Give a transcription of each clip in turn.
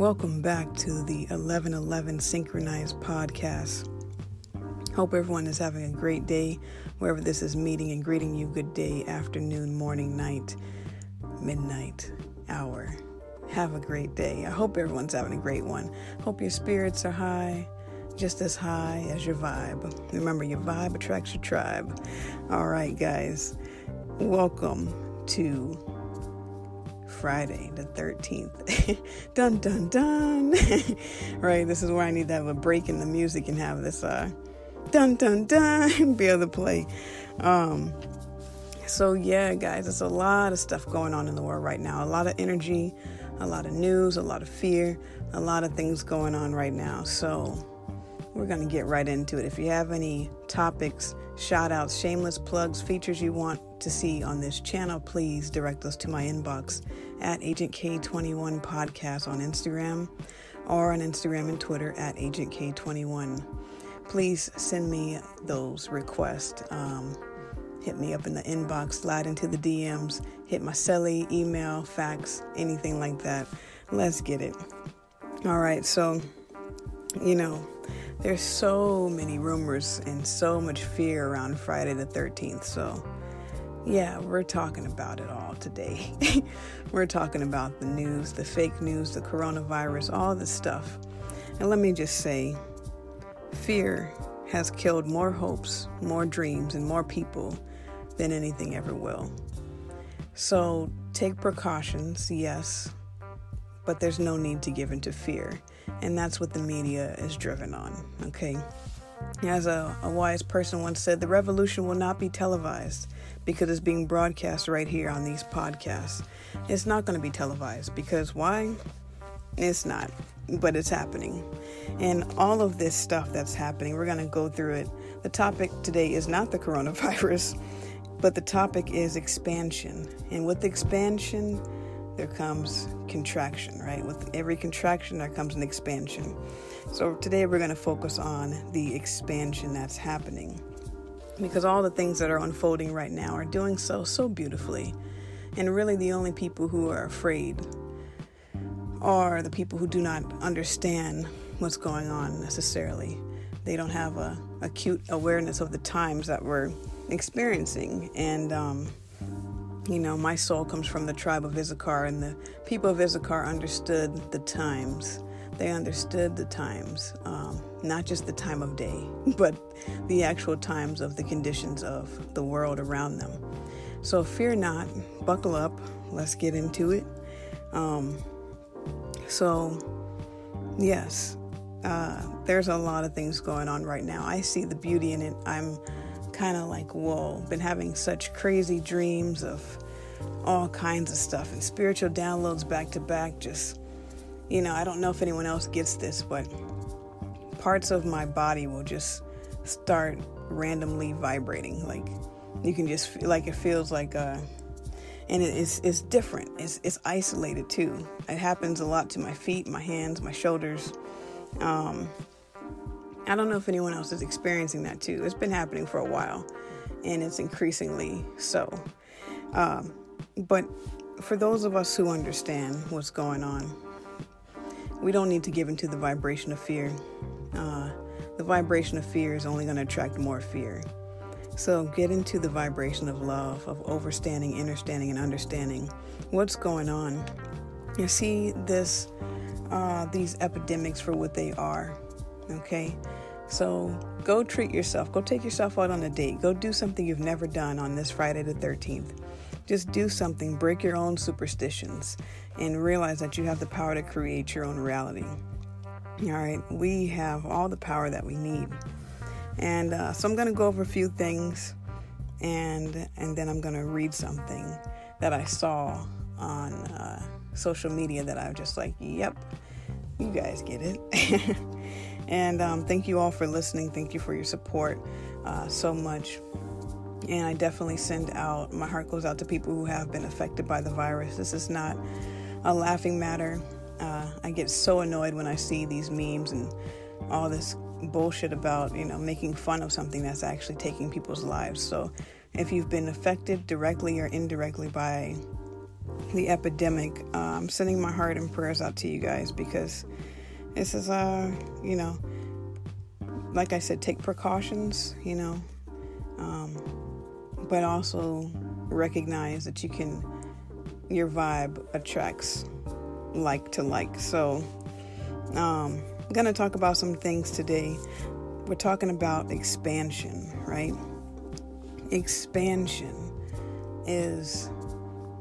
Welcome back to the 1111 Synchronized Podcast. Hope everyone is having a great day wherever this is meeting and greeting you good day, afternoon, morning, night, midnight, hour. Have a great day. I hope everyone's having a great one. Hope your spirits are high, just as high as your vibe. Remember, your vibe attracts your tribe. All right, guys, welcome to Friday the 13th. dun dun dun. right, this is where I need to have a break in the music and have this uh dun dun dun be able to play. Um so yeah, guys, there's a lot of stuff going on in the world right now. A lot of energy, a lot of news, a lot of fear, a lot of things going on right now. So we're going to get right into it. If you have any topics, shout outs, shameless plugs, features you want to see on this channel, please direct those to my inbox at Agent K21 Podcast on Instagram or on Instagram and Twitter at Agent K21. Please send me those requests. Um, hit me up in the inbox, slide into the DMs, hit my celly, email, fax, anything like that. Let's get it. All right, so, you know, there's so many rumors and so much fear around Friday the 13th. So, yeah, we're talking about it all today. we're talking about the news, the fake news, the coronavirus, all this stuff. And let me just say fear has killed more hopes, more dreams, and more people than anything ever will. So take precautions, yes, but there's no need to give into fear. And that's what the media is driven on, okay? As a, a wise person once said, the revolution will not be televised because it's being broadcast right here on these podcasts. It's not going to be televised because why? It's not, but it's happening. And all of this stuff that's happening, we're going to go through it. The topic today is not the coronavirus, but the topic is expansion. And with expansion, there comes contraction, right? With every contraction, there comes an expansion. So today we're going to focus on the expansion that's happening because all the things that are unfolding right now are doing so so beautifully. And really the only people who are afraid are the people who do not understand what's going on necessarily. They don't have a acute awareness of the times that we're experiencing. And um, you know, my soul comes from the tribe of Issachar, and the people of Issachar understood the times. They understood the times, um, not just the time of day, but the actual times of the conditions of the world around them. So fear not, buckle up, let's get into it. Um, so, yes, uh, there's a lot of things going on right now. I see the beauty in it. I'm kind of like, whoa, been having such crazy dreams of all kinds of stuff and spiritual downloads back to back. Just, you know, I don't know if anyone else gets this, but parts of my body will just start randomly vibrating. Like, you can just feel like it feels like, uh, and it's, it's different. It's, it's isolated too. It happens a lot to my feet, my hands, my shoulders. Um, I don't know if anyone else is experiencing that too. It's been happening for a while and it's increasingly so. Um, but for those of us who understand what's going on, we don't need to give into the vibration of fear. Uh, the vibration of fear is only going to attract more fear. So get into the vibration of love, of overstanding, understanding, and understanding what's going on. You see this, uh, these epidemics for what they are. Okay, so go treat yourself. Go take yourself out on a date. Go do something you've never done on this Friday the 13th. Just do something, break your own superstitions, and realize that you have the power to create your own reality. All right, we have all the power that we need. And uh, so I'm going to go over a few things and and then I'm going to read something that I saw on uh, social media that I'm just like, yep, you guys get it. And um, thank you all for listening. Thank you for your support uh, so much. And I definitely send out, my heart goes out to people who have been affected by the virus. This is not a laughing matter. Uh, I get so annoyed when I see these memes and all this bullshit about, you know, making fun of something that's actually taking people's lives. So if you've been affected directly or indirectly by the epidemic. Uh, I'm sending my heart and prayers out to you guys because this is, uh, you know, like I said, take precautions, you know, um, but also recognize that you can, your vibe attracts like to like. So, um, I'm going to talk about some things today. We're talking about expansion, right? Expansion is,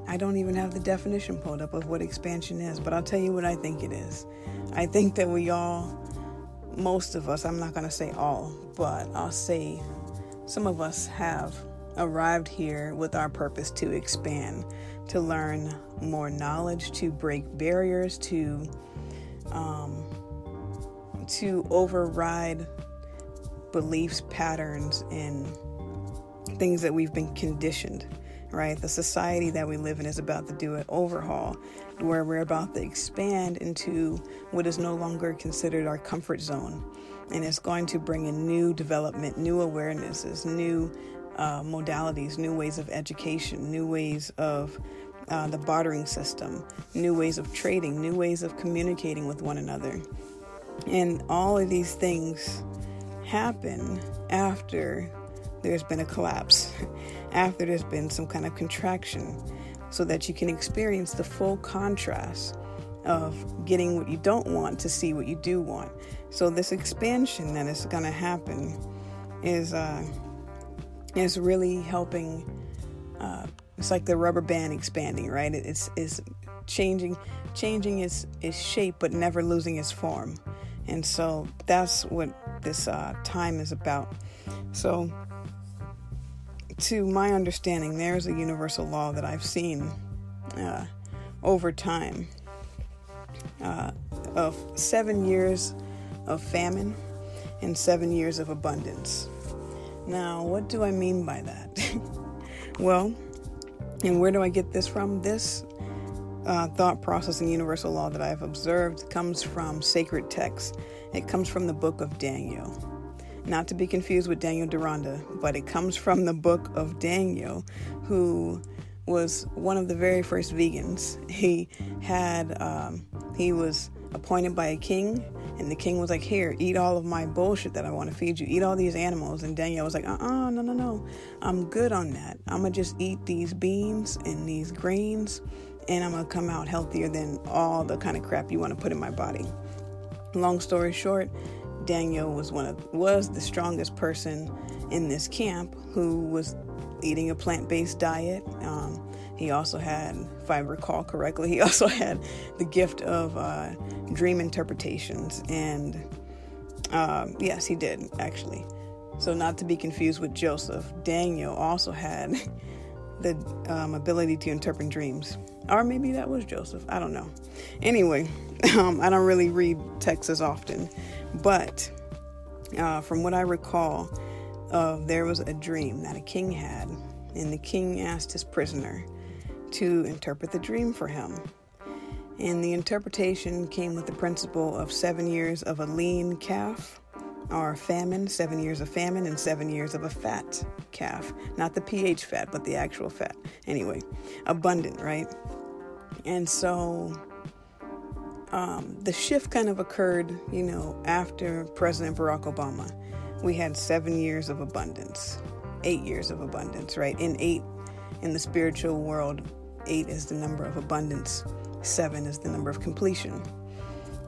I don't even have the definition pulled up of what expansion is, but I'll tell you what I think it is. I think that we all, most of us, I'm not going to say all, but I'll say some of us have arrived here with our purpose to expand, to learn more knowledge, to break barriers, to um, to override beliefs, patterns, and things that we've been conditioned, right? The society that we live in is about to do an overhaul where we're about to expand into what is no longer considered our comfort zone. And it's going to bring in new development, new awarenesses, new uh, modalities, new ways of education, new ways of uh, the bartering system, new ways of trading, new ways of communicating with one another. And all of these things happen after there's been a collapse, after there's been some kind of contraction, so that you can experience the full contrast of getting what you don't want to see what you do want. So this expansion that is going to happen is uh, is really helping. Uh, it's like the rubber band expanding, right? It's is changing changing its its shape, but never losing its form. And so that's what this uh, time is about. So, to my understanding, there's a universal law that I've seen uh, over time uh, of seven years of famine and seven years of abundance. Now, what do I mean by that? well, and where do I get this from? This uh, thought process and universal law that I've observed comes from sacred texts. It comes from the book of Daniel. Not to be confused with Daniel Deronda, but it comes from the book of Daniel, who was one of the very first vegans. He had, um, he was appointed by a king, and the king was like, Here, eat all of my bullshit that I want to feed you. Eat all these animals. And Daniel was like, Uh uh-uh, uh no, no, no. I'm good on that. I'm to just eat these beans and these grains and I'm gonna come out healthier than all the kind of crap you want to put in my body. Long story short, Daniel was one of was the strongest person in this camp who was eating a plant-based diet. Um, he also had, if I recall correctly, he also had the gift of uh, dream interpretations, and um, yes, he did actually. So, not to be confused with Joseph, Daniel also had the um, ability to interpret dreams. Or maybe that was Joseph. I don't know. Anyway, um, I don't really read texts as often. But uh, from what I recall, uh, there was a dream that a king had. And the king asked his prisoner to interpret the dream for him. And the interpretation came with the principle of seven years of a lean calf are famine, seven years of famine, and seven years of a fat calf. Not the pH fat, but the actual fat. Anyway, abundant, right? And so um, the shift kind of occurred, you know, after President Barack Obama. We had seven years of abundance, eight years of abundance, right? In eight, in the spiritual world, eight is the number of abundance, seven is the number of completion.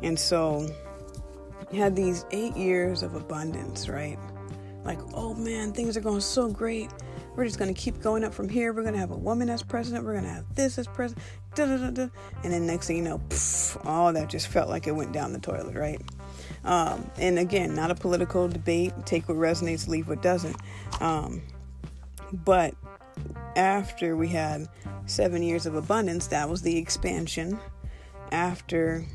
And so had these eight years of abundance, right? Like, oh man, things are going so great. We're just going to keep going up from here. We're going to have a woman as president. We're going to have this as president. Da, da, da, and then next thing you know, all that just felt like it went down the toilet, right? Um, and again, not a political debate. Take what resonates, leave what doesn't. Um, but after we had seven years of abundance, that was the expansion. After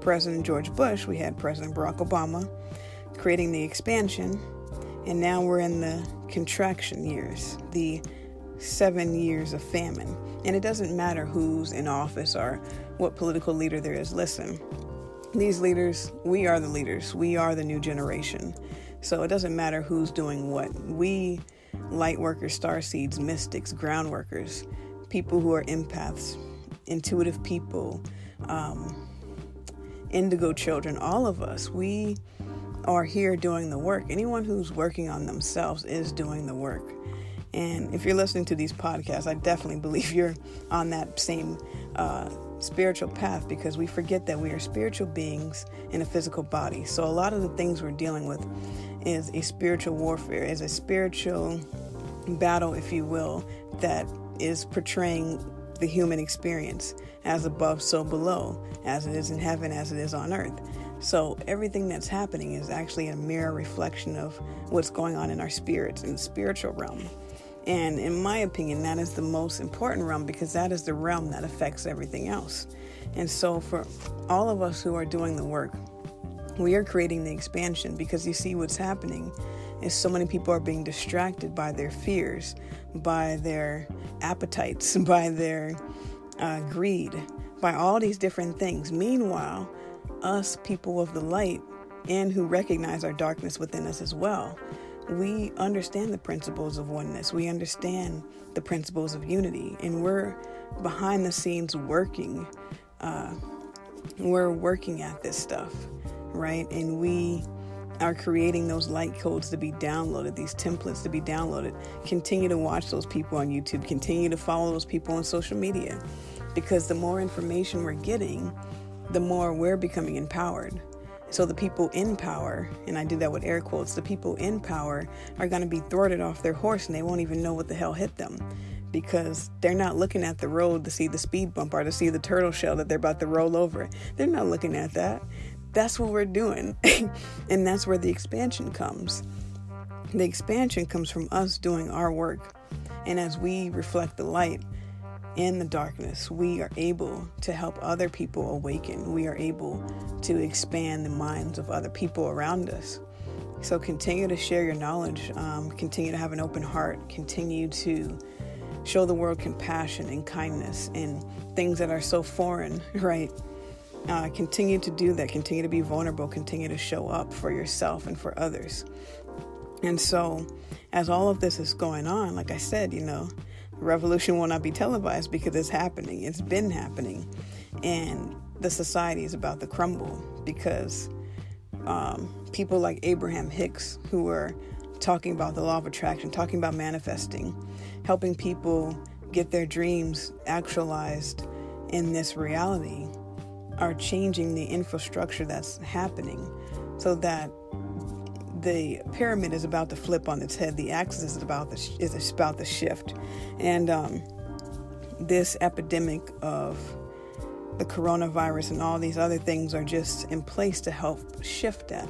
President George Bush, we had President Barack Obama creating the expansion, and now we're in the contraction years, the seven years of famine. And it doesn't matter who's in office or what political leader there is. Listen, these leaders, we are the leaders, we are the new generation. So it doesn't matter who's doing what. We, light workers, star seeds, mystics, ground workers, people who are empaths, intuitive people, um, indigo children, all of us, we are here doing the work. Anyone who's working on themselves is doing the work. And if you're listening to these podcasts, I definitely believe you're on that same uh, spiritual path because we forget that we are spiritual beings in a physical body. So a lot of the things we're dealing with is a spiritual warfare, is a spiritual battle, if you will, that is portraying the human experience as above, so below, as it is in heaven, as it is on earth. So everything that's happening is actually a mirror reflection of what's going on in our spirits in the spiritual realm. And in my opinion, that is the most important realm because that is the realm that affects everything else. And so, for all of us who are doing the work, we are creating the expansion because you see what's happening is so many people are being distracted by their fears, by their appetites, by their uh, greed, by all these different things. Meanwhile, us people of the light and who recognize our darkness within us as well we understand the principles of oneness. We understand the principles of unity, and we're behind the scenes working. Uh, we're working at this stuff, right? And we are creating those light codes to be downloaded, these templates to be downloaded. Continue to watch those people on YouTube. Continue to follow those people on social media, because the more information we're getting, the more we're becoming empowered so the people in power, and I do that with air quotes, the people in power are going to be thwarted off their horse and they won't even know what the hell hit them because they're not looking at the road to see the speed bump or to see the turtle shell that they're about to roll over. They're not looking at that. That's what we're doing. and that's where the expansion comes. The expansion comes from us doing our work. And as we reflect the light, in the darkness, we are able to help other people awaken. We are able to expand the minds of other people around us. So continue to share your knowledge, um, continue to have an open heart, continue to show the world compassion and kindness and things that are so foreign, right? Uh, continue to do that, continue to be vulnerable, continue to show up for yourself and for others. And so, as all of this is going on, like I said, you know, revolution will not be televised because it's happening. It's been happening. And the society is about to crumble because um, people like Abraham Hicks, who are talking about the law of attraction, talking about manifesting, helping people get their dreams actualized in this reality, are changing the infrastructure that's happening so that the pyramid is about to flip on its head. The axis is about to is about to shift, and um, this epidemic of the coronavirus and all these other things are just in place to help shift that.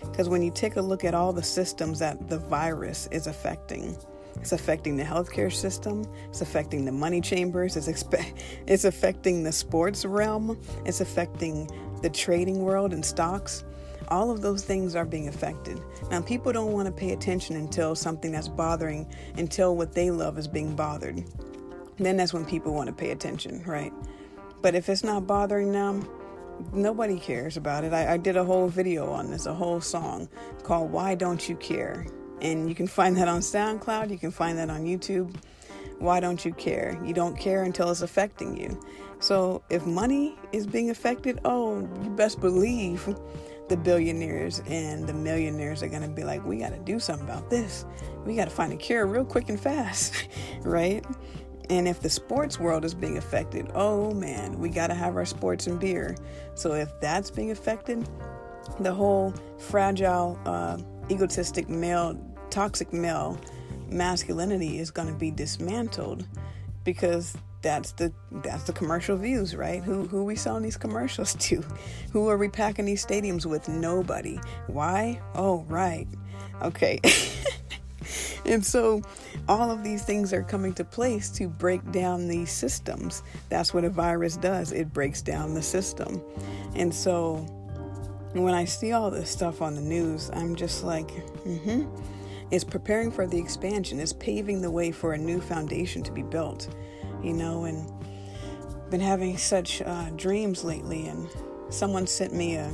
Because when you take a look at all the systems that the virus is affecting, it's affecting the healthcare system. It's affecting the money chambers. It's, expe- it's affecting the sports realm. It's affecting the trading world and stocks all of those things are being affected. Now, people don't want to pay attention until something that's bothering, until what they love is being bothered. Then that's when people want to pay attention, right? But if it's not bothering them, nobody cares about it. I, I did a whole video on this, a whole song called Why Don't You Care? And you can find that on SoundCloud, you can find that on YouTube. Why don't you care? You don't care until it's affecting you. So if money is being affected, oh, you best believe the billionaires and the millionaires are going to be like, we got to do something about this. We got to find a cure real quick and fast, right? And if the sports world is being affected, oh man, we got to have our sports and beer. So if that's being affected, the whole fragile, uh, egotistic male, toxic male masculinity is going to be dismantled because that's the that's the commercial views, right? Who who are we selling these commercials to? Who are we packing these stadiums with? Nobody. Why? Oh, right. Okay. and so all of these things are coming to place to break down these systems. That's what a virus does. It breaks down the system. And so when I see all this stuff on the news, I'm just like, mm-hmm. It's preparing for the expansion. It's paving the way for a new foundation to be built you know, and been having such uh, dreams lately. And someone sent me a,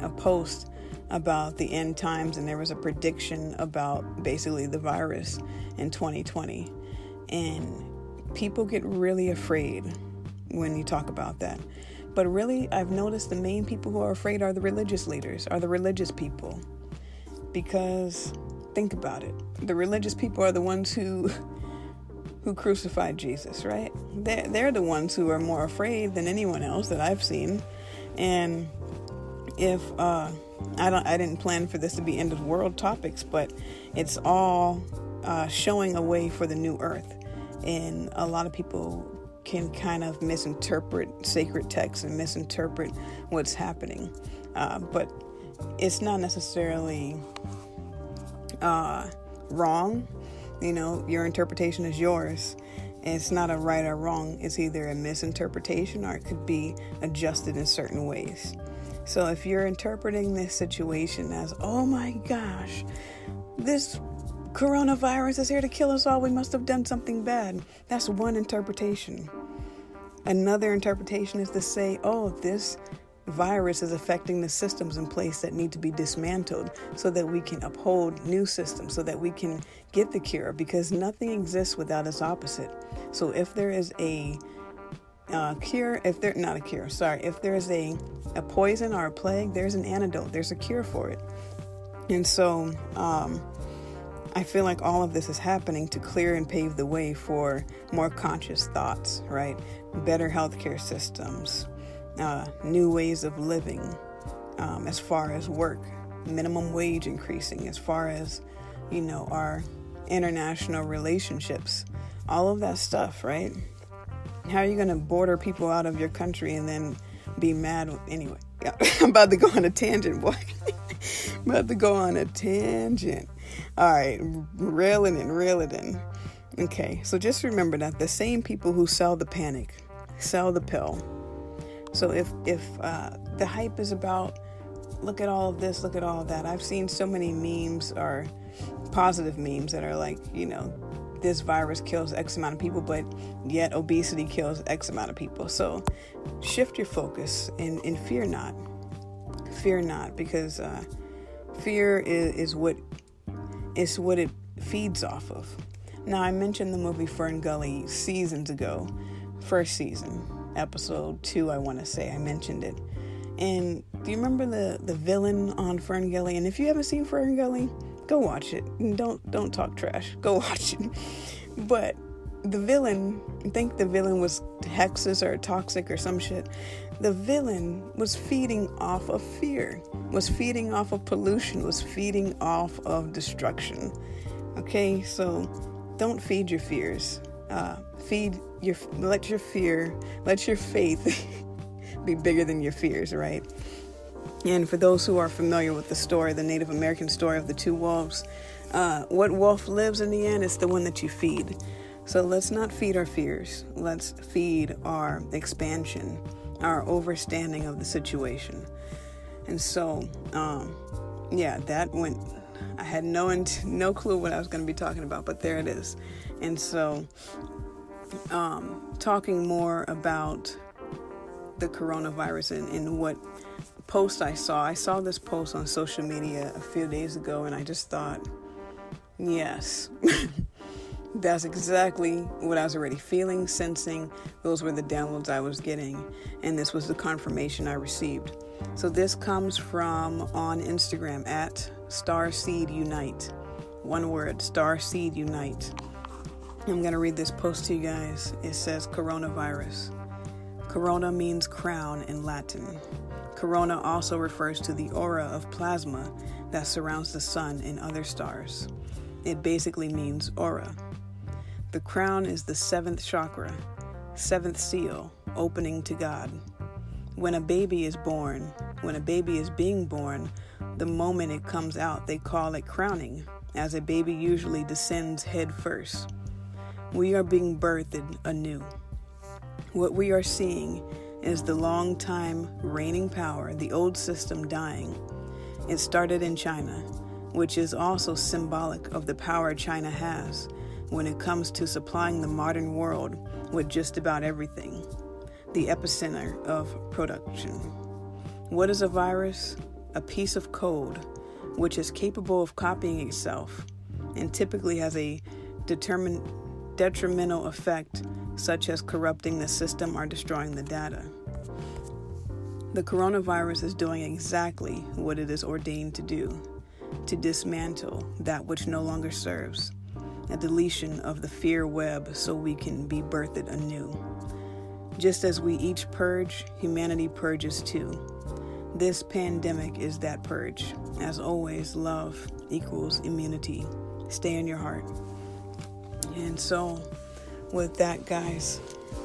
a post about the end times, and there was a prediction about basically the virus in 2020. And people get really afraid when you talk about that. But really, I've noticed the main people who are afraid are the religious leaders, are the religious people. Because think about it. The religious people are the ones who who crucified Jesus, right? They're, they're the ones who are more afraid than anyone else that I've seen. And if uh, I don't, I didn't plan for this to be end of world topics, but it's all uh, showing a way for the new earth. And a lot of people can kind of misinterpret sacred texts and misinterpret what's happening. Uh, but it's not necessarily uh, wrong. You know, your interpretation is yours. It's not a right or wrong. It's either a misinterpretation or it could be adjusted in certain ways. So if you're interpreting this situation as, oh my gosh, this coronavirus is here to kill us all, we must have done something bad, that's one interpretation. Another interpretation is to say, oh, this virus is affecting the systems in place that need to be dismantled so that we can uphold new systems, so that we can get the cure, because nothing exists without its opposite. So if there is a uh, cure, if there not a cure, sorry, if there is a a poison or a plague, there's an antidote. There's a cure for it. And so, um, I feel like all of this is happening to clear and pave the way for more conscious thoughts, right? Better healthcare systems, uh, new ways of living, um, as far as work, minimum wage increasing, as far as, you know, our international relationships, all of that stuff, right? How are you going to border people out of your country and then be mad? Anyway, I'm about to go on a tangent, boy. About to go on a tangent. All right, reel it in, it in. Okay, so just remember that the same people who sell the panic sell the pill. So if if uh, the hype is about look at all of this, look at all of that. I've seen so many memes or positive memes that are like, you know, this virus kills X amount of people, but yet obesity kills X amount of people. So shift your focus and, and fear not. Fear not, because uh, fear is, is what is what it feeds off of. Now I mentioned the movie Fern Gully seasons ago, first season, episode two, I want to say I mentioned it. And do you remember the the villain on Fern Gully? And if you haven't seen Fern Gully, go watch it. Don't don't talk trash. Go watch it. But the villain, I think the villain was Hexxus or toxic or some shit. The villain was feeding off of fear, was feeding off of pollution, was feeding off of destruction. Okay, so don't feed your fears. Uh, feed your, let your fear, let your faith be bigger than your fears, right? And for those who are familiar with the story, the Native American story of the two wolves, uh, what wolf lives in the end is the one that you feed. So let's not feed our fears. Let's feed our expansion, our overstanding of the situation. And so, um, yeah, that went. I had no no clue what I was going to be talking about, but there it is. And so, um, talking more about the coronavirus and, and what post I saw. I saw this post on social media a few days ago, and I just thought, yes, that's exactly what I was already feeling, sensing. Those were the downloads I was getting, and this was the confirmation I received. So this comes from on Instagram at Starseed Unite. One word, Starseed Unite. I'm going to read this post to you guys. It says coronavirus. Corona means crown in Latin. Corona also refers to the aura of plasma that surrounds the sun and other stars. It basically means aura. The crown is the seventh chakra, seventh seal, opening to God. When a baby is born, when a baby is being born, the moment it comes out, they call it crowning, as a baby usually descends head first. We are being birthed anew. What we are seeing is the long time reigning power, the old system dying. It started in China, which is also symbolic of the power China has when it comes to supplying the modern world with just about everything, the epicenter of production. What is a virus? A piece of code which is capable of copying itself and typically has a determined detrimental effect such as corrupting the system or destroying the data. The coronavirus is doing exactly what it is ordained to do to dismantle that which no longer serves, a deletion of the fear web so we can be birthed anew. Just as we each purge, humanity purges too. This pandemic is that purge. As always, love equals immunity. Stay in your heart. And so, with that, guys,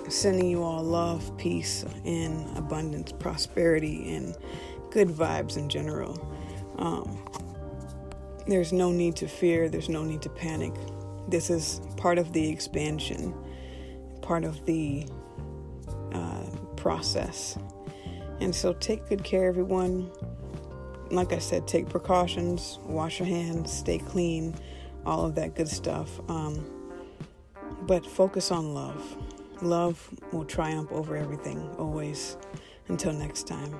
sending you all love, peace, and abundance, prosperity, and good vibes in general. Um, there's no need to fear, there's no need to panic. This is part of the expansion, part of the uh, process. And so take good care, everyone. Like I said, take precautions, wash your hands, stay clean, all of that good stuff. Um, but focus on love. Love will triumph over everything, always. Until next time.